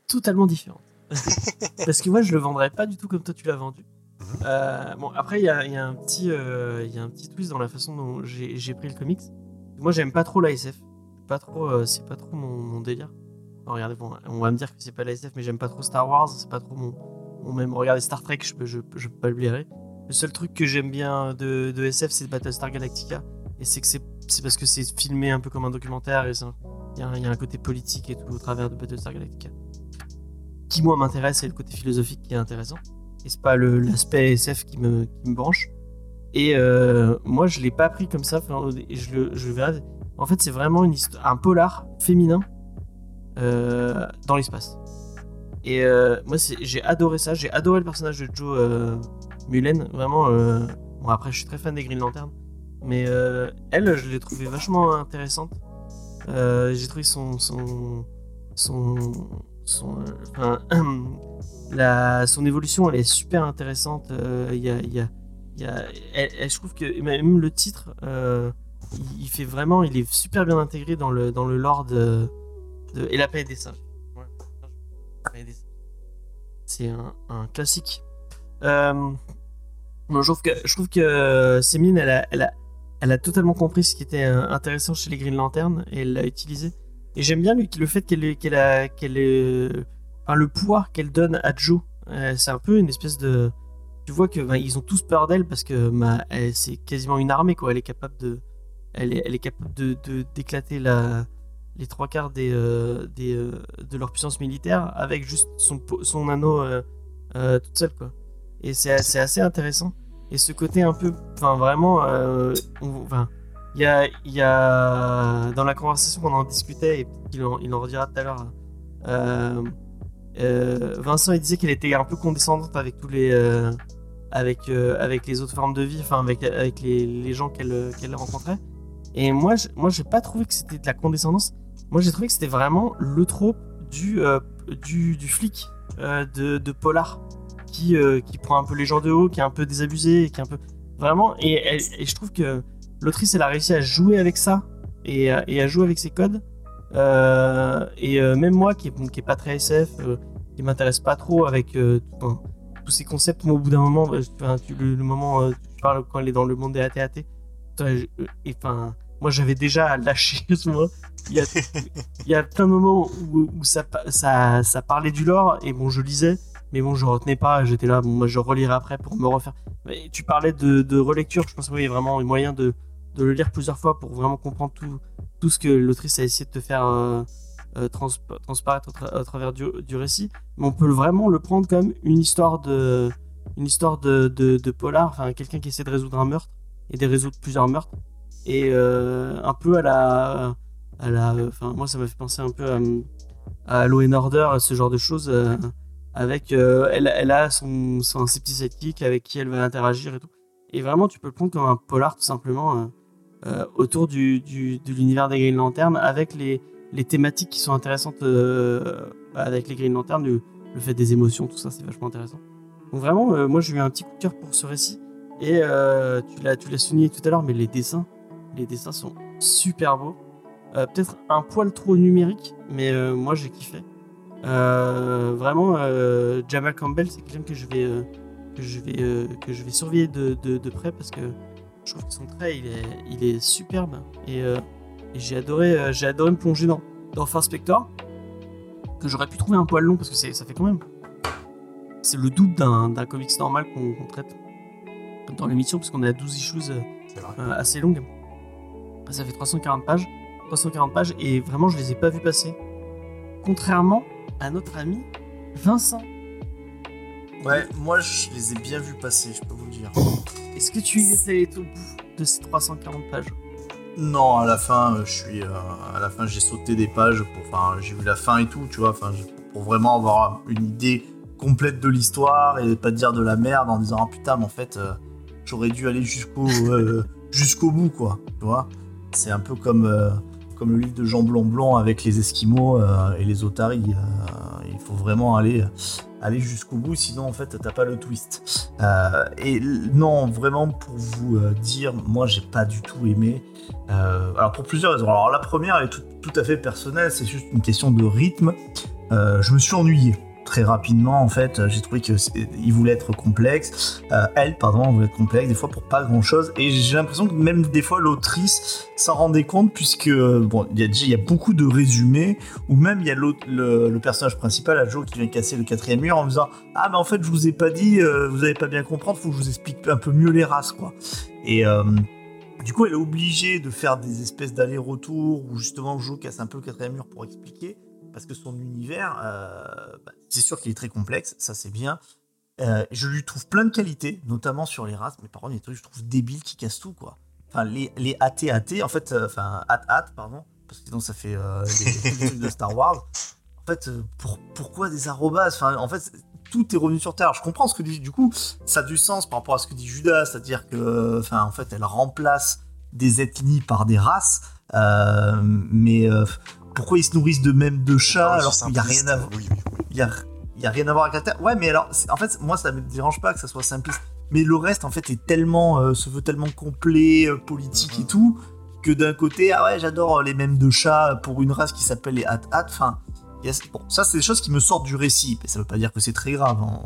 totalement différentes. parce que moi, je le vendrais pas du tout comme toi tu l'as vendu. Mhm. Euh, bon, après, il y a, il y a un petit, euh, y a un petit twist dans la façon dont j'ai pris le comics. Moi, j'aime pas trop la SF. Pas trop, euh, c'est pas trop mon, mon délire. regardez, bon, on va me dire que c'est pas la SF, mais j'aime pas trop Star Wars, c'est pas trop mon, mon même. Regardez Star Trek, je peux, je, je peux pas le blairer. Le seul truc que j'aime bien de, de SF, c'est Battlestar Galactica. Et c'est que c'est c'est parce que c'est filmé un peu comme un documentaire et il y, a un- côté politique et tout au travers de Battlestar Galactica. Qui moi m'intéresse, c'est le côté philosophique qui est intéressant. Et c'est pas l'aspect SF qui me, branche. Et euh, moi je l'ai pas pris comme ça, je le je. En fait c'est vraiment une un polar féminin euh, dans l'espace. Et euh, moi j'ai adoré ça, j'ai adoré le personnage de Joe Mullen, vraiment. Bon après je suis très fan des Green Lantern. Mais euh, elle, je l'ai trouvée vachement intéressante. Euh, j'ai trouvé son. son. son. son, enfin, la, son évolution, elle est super intéressante. Euh, Il y a. y a- y a- elle- elle- je trouve que même le titre, il, il fait vraiment. Il est super bien intégré dans le, dans le lore de. de- et la paix des singes. Ouais. C'est un, un classique. Euh, je trouve que, je trouve que Sémine, elle a, elle, a, elle a totalement compris ce qui était euh, intéressant chez les Green Lantern et elle l'a utilisé. Et j'aime bien lui, le fait qu'elle a, qu'elle enfin, le pouvoir qu'elle donne à Joe. Euh, c'est un peu une espèce de. Tu vois que ben, ils ont tous peur d'elle parce que c'est quasiment une armée quoi. Elle est capable de, elle est, elle est capable de d'éclater la les trois quarts euh, de leur puissance militaire avec juste son anneau toute seule quoi. Et c'est assez intéressant. Et ce côté un peu, enfin vraiment, euh, il y a, y a dans la conversation qu'on en discutait et il en, il en redira tout à l'heure. euh, euh, Vincent il disait qu'elle était un peu condescendante avec tous les, avec avec les autres formes de vie, enfin avec avec les, les gens qu'elle qu'elle rencontrait. Et moi, je, moi, j'ai pas trouvé que c'était de la condescendance. Moi, j'ai trouvé que c'était vraiment le trope du du, du flic de, de polar qui, euh, qui prend un peu les gens de haut, qui est un peu désabusé, qui est un peu vraiment. Et, je trouve que l'autrice, elle a réussi à jouer avec ça et, à- jouer avec ses codes. Euh, et euh, même moi, qui est, qui est pas très SF, qui m'intéresse pas trop avec tous ces concepts, moi, au bout d'un moment, le, le moment, tu parles quand elle est dans le monde des AT-AT, et enfin, moi, j'avais déjà lâché moment. Il y a, il y a plein de moments où, ça parlait du lore, et bon, je lisais, mais bon, je retenais pas, j'étais là, moi je relirai après pour me refaire. Tu parlais de, relecture, je pense qu'il y a vraiment un moyen de, le lire plusieurs fois pour vraiment comprendre tout, ce que l'autrice a essayé de te faire euh, euh, trans- transparaître au travers du, récit. Mais on peut vraiment le prendre comme une histoire de, une polar, enfin quelqu'un qui essaie de résoudre un meurtre et de résoudre plusieurs meurtres. Et euh, un peu à la. À la enfin, moi, ça m'a fait penser un peu à, à Law and Order, ce genre de choses. Avec euh, elle, elle a son, son ses avec qui elle va interagir et tout. Et vraiment, tu peux le prendre comme un polar tout simplement euh, euh, autour du, du- de l'univers des Green Lantern avec les, les thématiques qui sont intéressantes avec les Green Lantern, le, le fait des émotions, tout ça, c'est vachement intéressant. Donc vraiment, moi j'ai eu un petit coup de cœur pour ce récit. Et tu l'as tu l'as souligné tout à l'heure, mais les dessins, les dessins sont super beaux. Peut-être un poil trop numérique, mais moi j'ai kiffé. Euh, vraiment, euh, Jamal Campbell, c'est quelqu'un que je vais, euh, que je vais, que je vais surveiller de, de, de près parce que je trouve que son trait, il est, il est superbe et, et j'ai adoré, j'ai adoré me plonger dans, dans Far Spector que j'aurais pu trouver un poil long parce que ça fait quand même, c'est le double d'un, d'un comics normal qu'on, traite dans l'émission parce qu'on est à 12 issues euh, assez longues. Ça fait 340 pages, 340 pages et vraiment je les ai pas vus passer. Contrairement à notre ami Vincent. Ouais, moi je les ai bien vus passer, je peux vous le dire. Est-ce que tu es allé au bout de ces 340 pages? Non, à la fin, euh, je suis, euh, à la fin, j'ai sauté des pages pour, enfin, j'ai vu la fin et tout, tu vois, enfin, pour vraiment avoir une idée complète de l'histoire et pas dire de la merde en disant ah putain, mais en fait, euh, j'aurais dû aller jusqu'au, euh, jusqu'au bout, quoi, tu vois. C'est un peu comme, euh, comme le livre de Jean Blanc Blanc avec les Esquimaux euh, et les Otaries. euh, il faut vraiment aller, aller jusqu'au bout, sinon en fait, t'as pas le twist. Euh, et non, vraiment pour vous euh, dire, moi, j'ai pas du tout aimé. Euh, alors pour plusieurs raisons. Alors la première est tout, tout à fait personnelle, c'est juste une question de rythme. Euh, je me suis ennuyé, très rapidement en fait. J'ai trouvé que il voulait être complexe, Euh, elle pardon, voulait être complexe des fois pour pas grand chose. Et j'ai l'impression que même des fois l'autrice s'en rendait compte puisque bon, il y a déjà il y a beaucoup de résumés ou même il y a l'autre le, personnage principal, Joe, qui vient casser le quatrième mur en disant ah mais en fait je vous ai pas dit, euh, vous avez pas bien comprendre, faut que je vous explique un peu mieux les races quoi. Et euh, du coup, elle est obligée de faire des espèces d'allers-retours où justement Joe casse un peu le quatrième mur pour expliquer, parce que son univers, euh, bah, c'est sûr qu'il est très complexe, ça c'est bien. Euh, je lui trouve plein de qualités, notamment sur les races, mais par contre, il y a des trucs que je trouve débiles qui cassent tout, quoi. Enfin, les, les AT-AT, en fait, euh, enfin, AT-AT, pardon, parce que sinon ça fait euh, des, trucs de Star Wars. En fait, pour, pourquoi des arrobas? En fait, tout est revenu sur Terre. Je comprends ce que dit, du coup, ça a du sens par rapport à ce que dit Judas, c'est-à-dire que, en fait, elle remplace des ethnies par des races, mais pourquoi ils se nourrissent de même de chats alors qu'il n'y a rien à voir Oui, oui, oui. il y a, il y a rien à voir avec la Terre. Ouais, mais alors, en fait, moi, ça me dérange pas que ça soit simpliste. Mais le reste, en fait, est tellement, euh, se veut tellement complet, euh, politique et Mhm. tout, que d'un côté, ah ouais, j'adore euh, les mêmes de chats pour une race qui s'appelle les Hat-Hat. Enfin, il y a- bon, ça, c'est des choses qui me sortent du récit. Mais ça veut pas dire que c'est très grave. hein.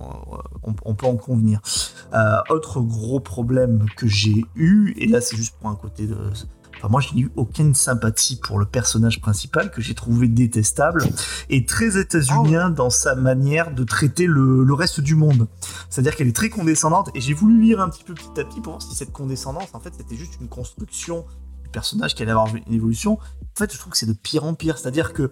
On, on peut en convenir. Euh, autre gros problème que j'ai eu, et là, c'est juste pour un côté de. Moi, je n'ai eu aucune sympathie pour le personnage principal que j'ai trouvé détestable et très états-unien dans sa manière de traiter le, le reste du monde. C'est-à-dire qu'elle est très condescendante et j'ai voulu lire un petit peu petit à petit pour voir si cette condescendance, en fait, c'était juste une construction du personnage qui allait avoir une évolution. En fait, je trouve que c'est de pire en pire. C'est-à-dire que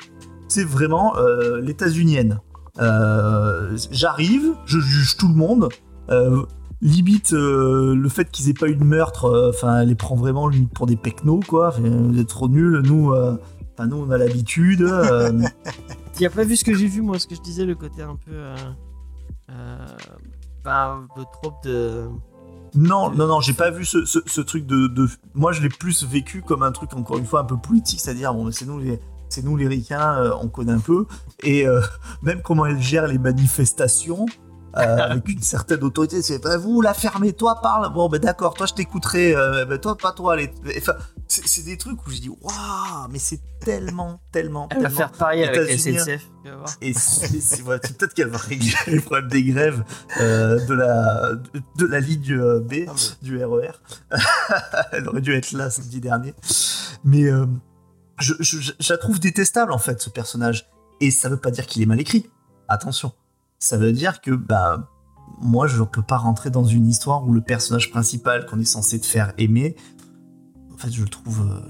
c'est vraiment euh, l'états-unienne. Euh, J'arrive, je juge tout le monde. Euh, limite euh, le fait qu'ils aient pas eu de meurtre euh, enfin les prend vraiment limite pour des pecnos quoi vous êtes trop nuls nous euh, enfin nous on a l'habitude Tu as pas vu ce que j'ai vu, moi, ce que je disais, le côté un peu. Euh, euh, ben, de trop de. Non, non, non, j'ai pas vu ce, ce- ce truc de, de- Moi, je l'ai plus vécu comme un truc, encore une fois, un peu politique, c'est-à-dire, bon, c'est nous les. C'est nous les ricains, euh, on connaît un peu. Et euh, même comment elle gère les manifestations, avec une certaine autorité, c'est bah, vous, la fermez, toi, parle. Bon, ben d'accord, toi, je t'écouterai. euh, ben, toi, pas toi. Les... Enfin, c'est des trucs où je dis, waouh, mais c'est tellement, tellement, Elle va tellement faire pareil avec. SNCF. et c'est ouais, peut-être qu'elle va régler les problèmes des grèves euh, de, la, de, de la ligne euh, B Ah, du RER. Elle aurait dû être là samedi dernier. Mais euh, je, je- je- je la trouve détestable en fait, ce personnage. Et ça veut pas dire qu'il est mal écrit. Attention. Ça veut dire que bah, moi, je peux pas rentrer dans une histoire où le personnage principal qu'on est censé te faire aimer, en fait, je le trouve. euh,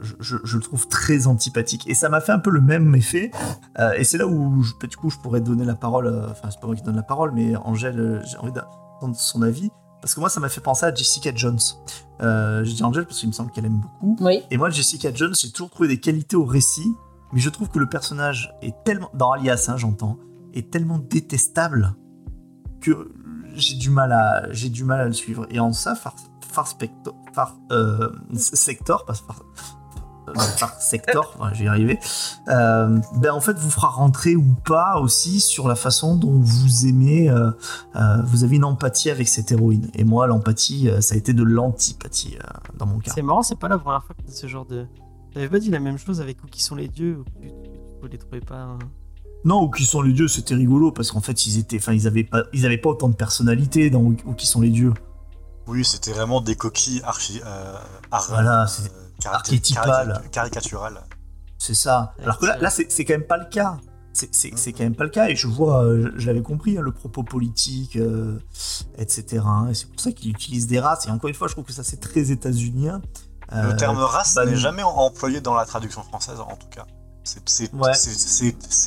je, je- je le trouve très antipathique. Et ça m'a fait un peu le même effet. Euh, et c'est là où, je- du coup, je pourrais donner la parole. euh, Enfin, c'est pas moi qui donne la parole, mais Angèle, j'ai envie d'entendre son avis. Parce que moi, ça m'a fait penser à Jessica Jones. Euh, je dis Angèle parce qu'il me semble qu'elle aime beaucoup. Oui. Et moi, Jessica Jones, j'ai toujours trouvé des qualités au récit, mais je trouve que le personnage est tellement, dans Alias, hein, j'entends, est tellement détestable que j'ai du mal à, j'ai du mal à le suivre. Et en ça, Far, Far Far, euh, Sector, pas Far, euh, Far Sector, ouais, je vais y arriver. euh, ben en fait, vous fera rentrer ou pas aussi sur la façon dont vous aimez, euh, euh, vous avez une empathie avec cette héroïne. Et moi, l'empathie, ça a été de l'antipathie dans mon cas. C'est marrant, c'est pas la première fois que ce genre de. T'avais pas dit la même chose avec où qui sont les dieux ou tu les trouvais pas. hein. Non, ou qui sont les dieux, c'était rigolo parce qu'en fait ils étaient, enfin ils avaient pas, ils avaient pas autant de personnalité dans ou, qui sont les dieux. Oui, c'était vraiment des coquilles archi. Euh, ar- Voilà, c'est euh, archétypales. carica- caricaturales. C'est ça. Alors que là, c'est- là c'est quand même pas le cas. C'est- C'est quand même pas le cas et je vois, euh, je, je l'avais compris, hein, le propos politique, euh, etc. hein, et c'est pour ça qu'il utilise des races. Et encore une fois, je trouve que ça c'est très états-unien. Le terme race bah, n'est jamais employé dans la traduction française, en tout cas. C'est Ouais.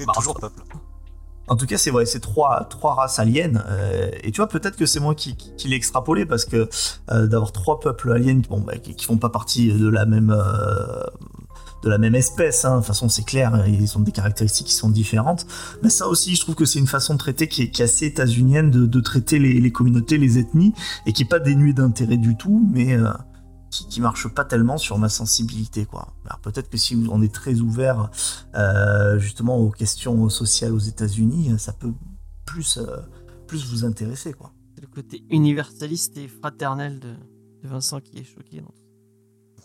Bah, toujours en- peuple. En tout cas, c'est vrai, c'est trois, trois races aliens. euh, et tu vois, peut-être que c'est moi qui, qui, qui l'ai extrapolé parce que euh, d'avoir trois peuples aliens bon, bah, qui, qui font pas partie de la même, euh, de la même espèce, hein, de toute façon, c'est clair, ils ont des caractéristiques qui sont différentes. Mais ça aussi, je trouve que c'est une façon de traiter qui est, qui est assez états-unienne de, de traiter les, les communautés, les ethnies, et qui est pas dénuée d'intérêt du tout, mais qui, qui marche pas tellement sur ma sensibilité, quoi. Alors peut-être que si on est très ouvert euh, justement aux questions sociales aux États-Unis, ça peut plus, euh, plus vous intéresser, quoi. C'est le côté universaliste et fraternel de, de Vincent qui est choqué.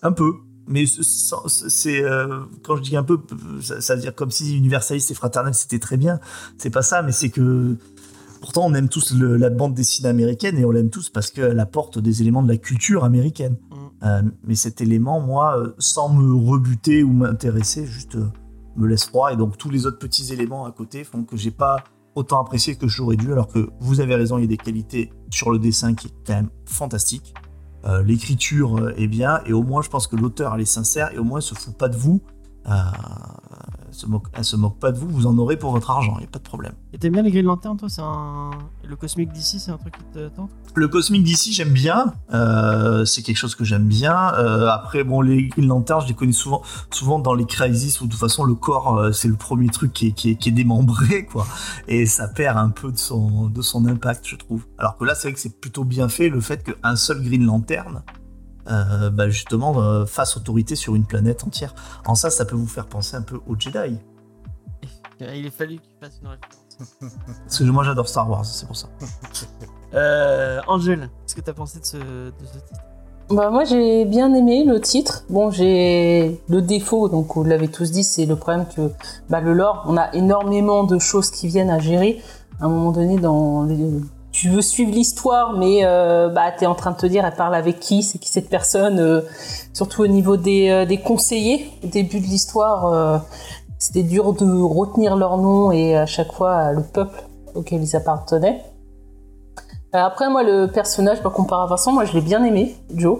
Un peu, mais c'est euh, quand je dis un peu, ça, ça veut dire comme si universaliste et fraternel c'était très bien. C'est pas ça, mais c'est que pourtant on aime tous le- la bande dessinée américaine et on l'aime tous parce qu'elle apporte des éléments de la culture américaine. Euh, mais cet élément, moi, euh, sans me rebuter ou m'intéresser, juste euh, me laisse froid. Et donc tous les autres petits éléments à côté font que j'ai pas autant apprécié que j'aurais dû. Alors que vous avez raison, il y a des qualités sur le dessin qui est quand même fantastique. L'écriture est bien et au moins je pense que l'auteur elle est sincère et au moins elle se fout pas de vous. Se moque, elle se moque pas de vous, vous en aurez pour votre argent, il n'y a pas de problème. Et t'aimes bien les Green Lantern, toi C'est un. Le cosmique d'ici, c'est un truc qui te tente? Le cosmique d'ici, j'aime bien. Euh, c'est quelque chose que j'aime bien. Euh, après, bon, les Green Lantern, je les connais souvent, souvent dans les crises où de toute façon le corps, euh, c'est le premier truc qui est, qui, est, qui est démembré, quoi. Et ça perd un peu de son, de son impact, je trouve. Alors que là, c'est vrai que c'est plutôt bien fait le fait qu'un seul Green Lantern, euh, bah, justement, euh, fasse autorité sur une planète entière. En ça, ça peut vous faire penser un peu aux Jedi. Il a fallu qu'il fasse une référence. Parce que moi, j'adore Star Wars, c'est pour ça. Euh, Angèle, qu'est-ce que t'as pensé de ce, de ce titre? Bah moi j'ai bien aimé le titre. Bon j'ai le défaut, donc vous l'avez tous dit, c'est le problème que bah, le lore, on a énormément de choses qui viennent à gérer. À un moment donné, dans les- tu veux suivre l'histoire, mais euh, bah t'es en train de te dire, elle parle avec qui, c'est qui cette personne. euh, surtout au niveau des, euh, des conseillers, au début de l'histoire, c'était dur de retenir leur nom et à chaque fois le peuple auquel ils appartenaient. Après, moi, le personnage, par comparé à Vincent, moi, je l'ai bien aimé, Joe.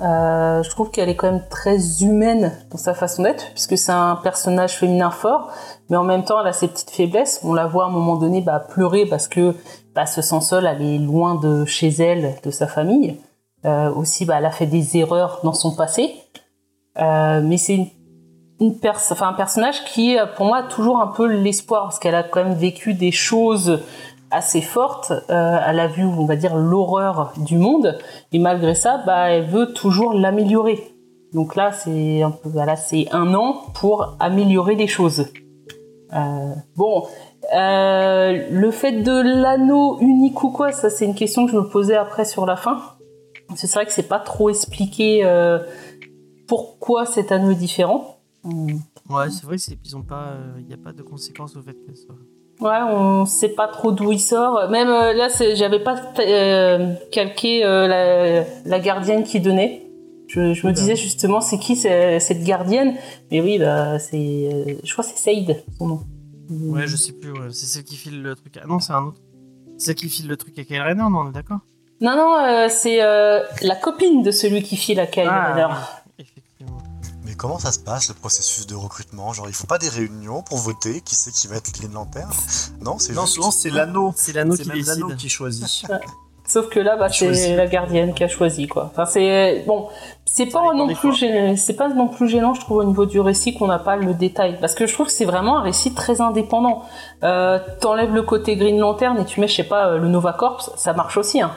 Je trouve qu'elle est quand même très humaine dans sa façon d'être, puisque c'est un personnage féminin fort, mais en même temps, elle a ses petites faiblesses. On la voit à un moment donné bah, pleurer parce que bah, se sent seule, elle est loin de chez elle, de sa famille. Euh, aussi, bah, elle a fait des erreurs dans son passé. Euh, mais c'est une, une pers enfin, un personnage qui, euh, pour moi, a toujours un peu l'espoir, parce qu'elle a quand même vécu des choses assez forte. Euh, elle a vu, on va dire, l'horreur du monde, et malgré ça, bah, elle veut toujours l'améliorer. Donc là, c'est un voilà, c'est un an pour améliorer les choses. Euh, bon, euh, le fait de l'anneau unique ou quoi, ça c'est une question que je me posais après sur la fin. C'est vrai que c'est pas trop expliqué euh, pourquoi cet anneau est différent. Hum. Ouais, c'est vrai qu'ils ont pas. Il n'y a pas de conséquences au fait que ça. Ouais, on sait pas trop d'où il sort. Même euh, là, c'est- j'avais pas euh, calqué euh, la, la gardienne qui donnait. Je, je me disais justement, c'est qui c'est- cette gardienne? Mais oui, bah, c'est, euh, je crois que c'est Saïd, son nom. Ouais, je sais plus. ouais. C'est celle qui file le truc. Ah non, c'est un autre. C'est celle qui file le truc à Kyle Rayner, non, on est d'accord? Non, non, euh, c'est euh, la copine de celui qui file à Kyle Rayner. oui, effectivement. Mais comment ça se passe le processus de recrutement? Genre, il faut pas des réunions pour voter qui c'est qui va être Green Lantern Non, c'est Non, juste- souvent c'est l'anneau. C'est l'anneau C'est qui même décide. l'anneau qui choisit. Sauf que là, bah, c'est la gardienne qui a choisi, quoi. Enfin, c'est bon, c'est pas non plus gênant, c'est pas non plus gênant, je trouve, au niveau du récit qu'on n'a pas le détail, parce que je trouve que c'est vraiment un récit très indépendant. Euh, T'enlèves le côté Green Lantern et tu mets, je sais pas, euh, le Nova Corps, ça marche aussi, hein.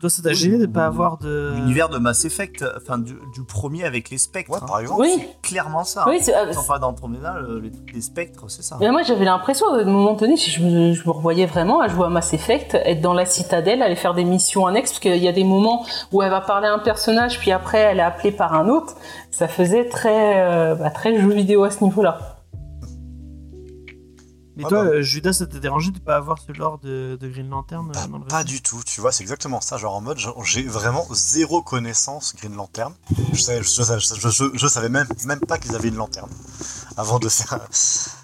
Toi, ça t'a gêné de pas avoir de. L'univers de Mass Effect, enfin du, du premier avec les spectres. Ouais, hein. par exemple. Oui, C'est clairement ça. oui. c'est- euh, Sans pas d'Andromeda, le- les, les spectres, c'est ça. Mais moi, j'avais l'impression, à un moment donné, si je me, je me revoyais vraiment à jouer à Mass Effect, être dans la citadelle, aller faire des missions annexes, parce qu'il y a des moments où elle va parler à un personnage, puis après, elle est appelée par un autre. Ça faisait très, euh, bah, très jeu vidéo à ce niveau-là. Mais Ah toi, bah. euh, Judas, ça t'a dérangé de pas avoir ce lore de, de Green Lantern euh, Pas, dans le pas récit du tout, tu vois, c'est exactement ça. Genre en mode, j'ai vraiment zéro connaissance Green Lantern. Je savais, je, savais- je- je- je savais même, même pas qu'ils avaient une lanterne avant de faire,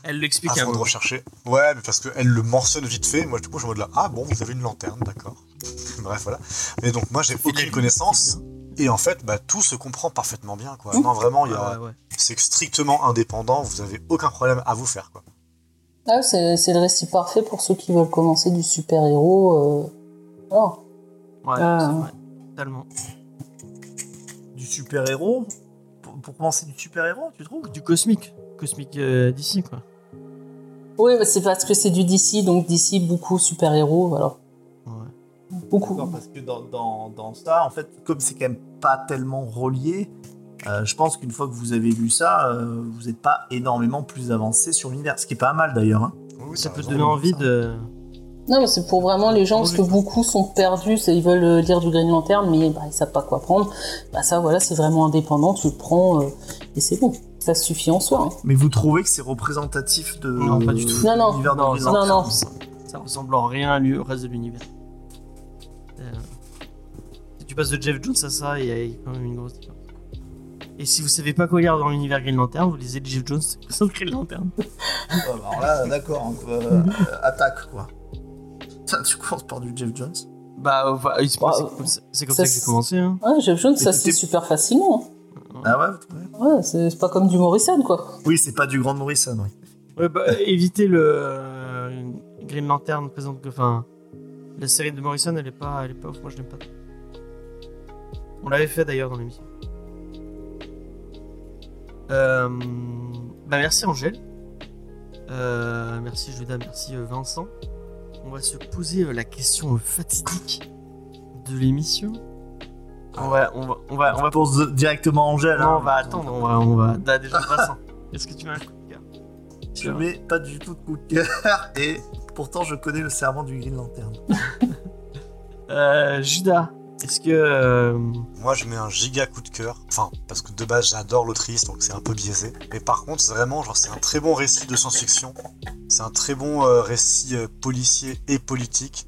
Elle l'explique un avant de moment. rechercher. Ouais, mais parce qu'elle le mentionne vite fait. Moi, du coup, je me dis là, ah bon, vous avez une lanterne, d'accord. Bref, voilà. Mais donc, moi, j'ai aucune connaissance. Et en fait, bah, tout se comprend parfaitement bien, quoi. Non, vraiment, il y a, Ouais, ouais, ouais. c'est strictement indépendant. Vous avez aucun problème à vous faire, quoi. Ah, c'est c'est le récit parfait pour ceux qui veulent commencer du super-héros. Euh... Oh. Ouais, Ah. c'est vrai. Totalement. Du super-héros? Pour, pour commencer du super-héros, tu trouves? Du cosmique. Cosmique euh, d'ici, quoi. Oui, bah, c'est parce que c'est du DC, donc DC, beaucoup super-héros, voilà. Ouais. Beaucoup. Parce que dans, dans, dans ça, en fait, comme c'est quand même pas tellement relié, euh, je pense qu'une fois que vous avez lu ça, euh, vous n'êtes pas énormément plus avancé sur l'univers. Ce qui est pas mal d'ailleurs. hein. Oui, Ça peut te donner envie ça. de. Non, mais c'est pour vraiment les gens, parce que beaucoup sont perdus, ils veulent euh, lire du Green Lantern, mais bah, ils savent pas quoi prendre. Bah ça, voilà, c'est vraiment indépendant, tu le prends euh, et c'est bon. Ça suffit en soi. hein. Mais vous trouvez que c'est représentatif de Non, pas du tout. Non, non. l'univers de Non, Green ça, non, non. Ça, ressemble en rien au reste de l'univers. Euh, si tu passes de Jeff Jones à ça, il y a quand même une grosse différence. Et si vous savez pas quoi lire dans l'univers Green Lantern, vous lisez Jeff Jones sans Green Lantern. Ouais, bah alors là, d'accord, hein, quoi, euh, attaque quoi. Putain, tu commences par du Jeff Jones. Bah, enfin, c'est Bah, comme ça, c'est comme ça, ça que j'ai commencé. Hein. Ouais, Jeff Jones, ça c'est super facilement. Ah ouais, Ouais, c'est pas comme du Morrison, quoi. Oui, c'est pas du Grand Morrison, oui. Ouais, bah, évitez le euh, Green Lantern présente que, enfin, la série de Morrison, elle est pas, elle est pas ouf. Moi, je l'aime pas. trop. On l'avait fait d'ailleurs dans l'émission. Euh, bah, merci Angèle. Euh, merci Judas, merci euh, Vincent. On va se poser la question fatidique de l'émission. On va, on va, on va, on va pose directement Angèle. non, hein. on va attendre, on va, on va. Là, déjà, Vincent, est-ce que tu mets un coup de cœur? Je mets pas du tout de coup de cœur et pourtant je connais le serment du Green Lantern. Euh, Judas, est-ce que. euh, Moi, je mets un giga coup de cœur. Enfin, parce que de base, j'adore l'autrice, donc c'est un peu biaisé. Mais par contre, vraiment, genre, c'est un très bon récit de science-fiction. C'est un très bon euh, récit euh, policier et politique.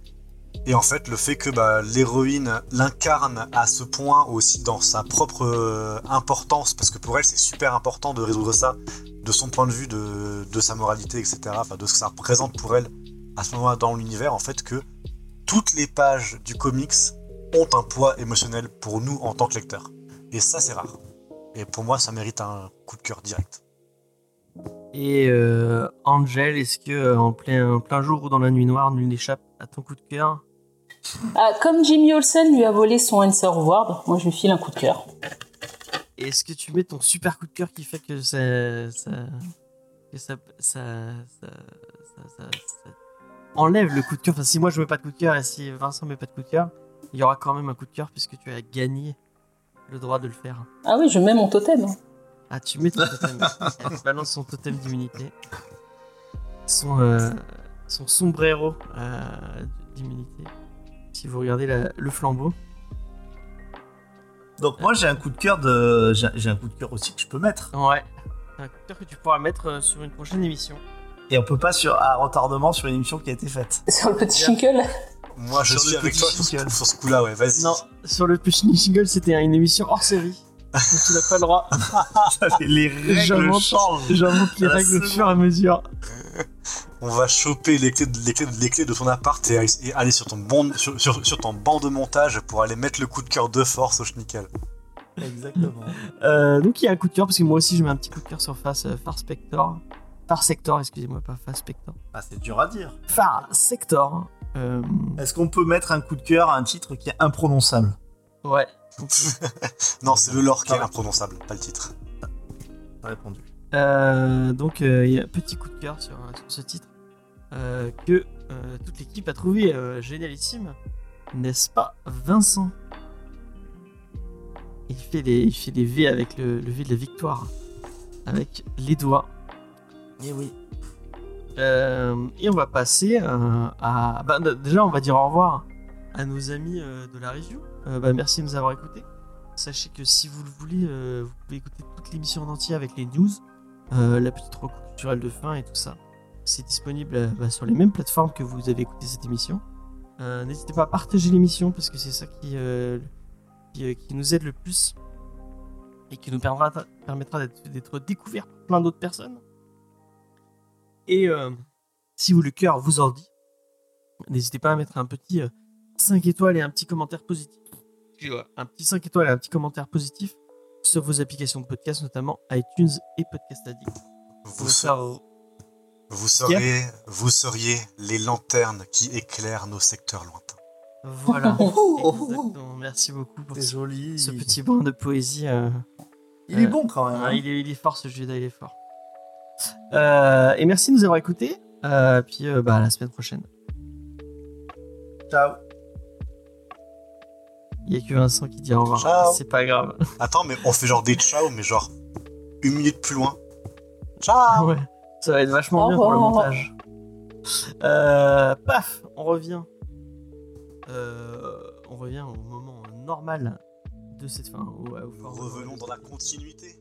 Et en fait, le fait que bah, l'héroïne l'incarne à ce point aussi dans sa propre importance, parce que pour elle, c'est super important de résoudre ça, de son point de vue, de, de sa moralité, etc. Enfin, de ce que ça représente pour elle à ce moment-là dans l'univers, en fait, que toutes les pages du comics ont un poids émotionnel pour nous en tant que lecteurs. Et ça, c'est rare. Et pour moi, ça mérite un coup de cœur direct. Et euh, Angel, est-ce que euh, en plein, en plein jour ou dans la nuit noire, nul n'échappe à ton coup de cœur? Ah, comme Jimmy Olsen lui a volé son Answer Award, moi je lui file un coup de cœur. Est-ce que tu mets ton super coup de cœur qui fait que ça. ça que ça, ça, ça, ça- ça- ça enlève le coup de cœur? Enfin, si moi je mets pas de coup de cœur et si Vincent met pas de coup de cœur, il y aura quand même un coup de cœur puisque tu as gagné le droit de le faire. Ah oui, je mets mon totem. hein. Ah, tu mets ton totem. Elle balance son totem d'immunité. Son, euh, son sombrero euh, d'immunité. Si vous regardez la- le flambeau. Donc moi j'ai un coup de cœur de j'ai j'ai un coup de cœur aussi que je peux mettre. Ouais. Un coup de cœur que tu pourras mettre euh, sur une prochaine émission. Et on peut pas sur à retardement sur une émission qui a été faite. Sur le petit Shinkle. Moi, je Sur suis le avec toi sur ce, jingle. sur ce coup-là, ouais, vas-y. Non, sur le Pushing Jingle, c'était une émission hors série. Donc tu n'as pas le droit. les règles J'invente- changent. J'invente les la règles au fur et à mesure. On va choper les clés, de- les clés, de- les clés de ton appart et, et aller sur ton, bon, sur, sur- sur ton banc de montage pour aller mettre le coup de cœur de force au schnickel. Exactement. Euh, donc il y a un coup de cœur parce que moi aussi je mets un petit coup de cœur sur Far, euh, Far Spector. Far Sector, excusez-moi, pas Far Spector. Ah c'est dur à dire. Far Sector. Euh, Est-ce qu'on peut mettre un coup de cœur à un titre qui est imprononçable ouais. Non, c'est le lore qui est imprononçable, pas le titre. Pas répondu. Euh, donc euh, il y a un petit coup de cœur sur, sur ce titre euh, que euh, toute l'équipe a trouvé euh, génialissime, n'est-ce pas Vincent? Il fait, les, il fait les V avec le, le V de la victoire, avec les doigts. Et oui. Euh, et on va passer euh, à... bah, déjà on va dire au revoir à nos amis euh, de la. Euh, bah, merci de nous avoir écoutés. Sachez que si vous le voulez, vous pouvez écouter toute l'émission en entier avec les news, la petite recours culturelle de fin et tout ça. C'est disponible bah, sur les mêmes plateformes que vous avez écouté cette émission. N'hésitez pas à partager l'émission parce que c'est ça qui, qui, nous aide le plus et qui nous permettra, permettra d'être- découverts par plein d'autres personnes. Et euh, si vous le cœur vous en dit, n'hésitez pas à mettre un petit euh, 5 étoiles et un petit commentaire positif. Un petit 5 étoiles et un petit commentaire positif sur vos applications de podcast, notamment iTunes et Podcast Addict. Vous, ser- faire- vous, seriez, vous seriez les lanternes qui éclairent nos secteurs lointains. Voilà, exactement. Merci beaucoup pour ce, joli. ce petit brin de poésie. euh, Il est Euh, bon quand même. Ah, hein. il, est, il est fort ce Judas, il est fort. Euh, et merci de nous avoir écoutés. Euh, puis euh, bah, à la semaine prochaine. Ciao. Il n'y a que Vincent qui dit au revoir. Ciao. C'est pas grave. Attends, mais on fait genre des ciao, mais genre une minute plus loin. Ciao ouais, ça va être vachement Au bien pour le montage. Euh, paf on revient. euh, on revient au moment normal de cette fin. au- au- Nous revenons dans la continuité.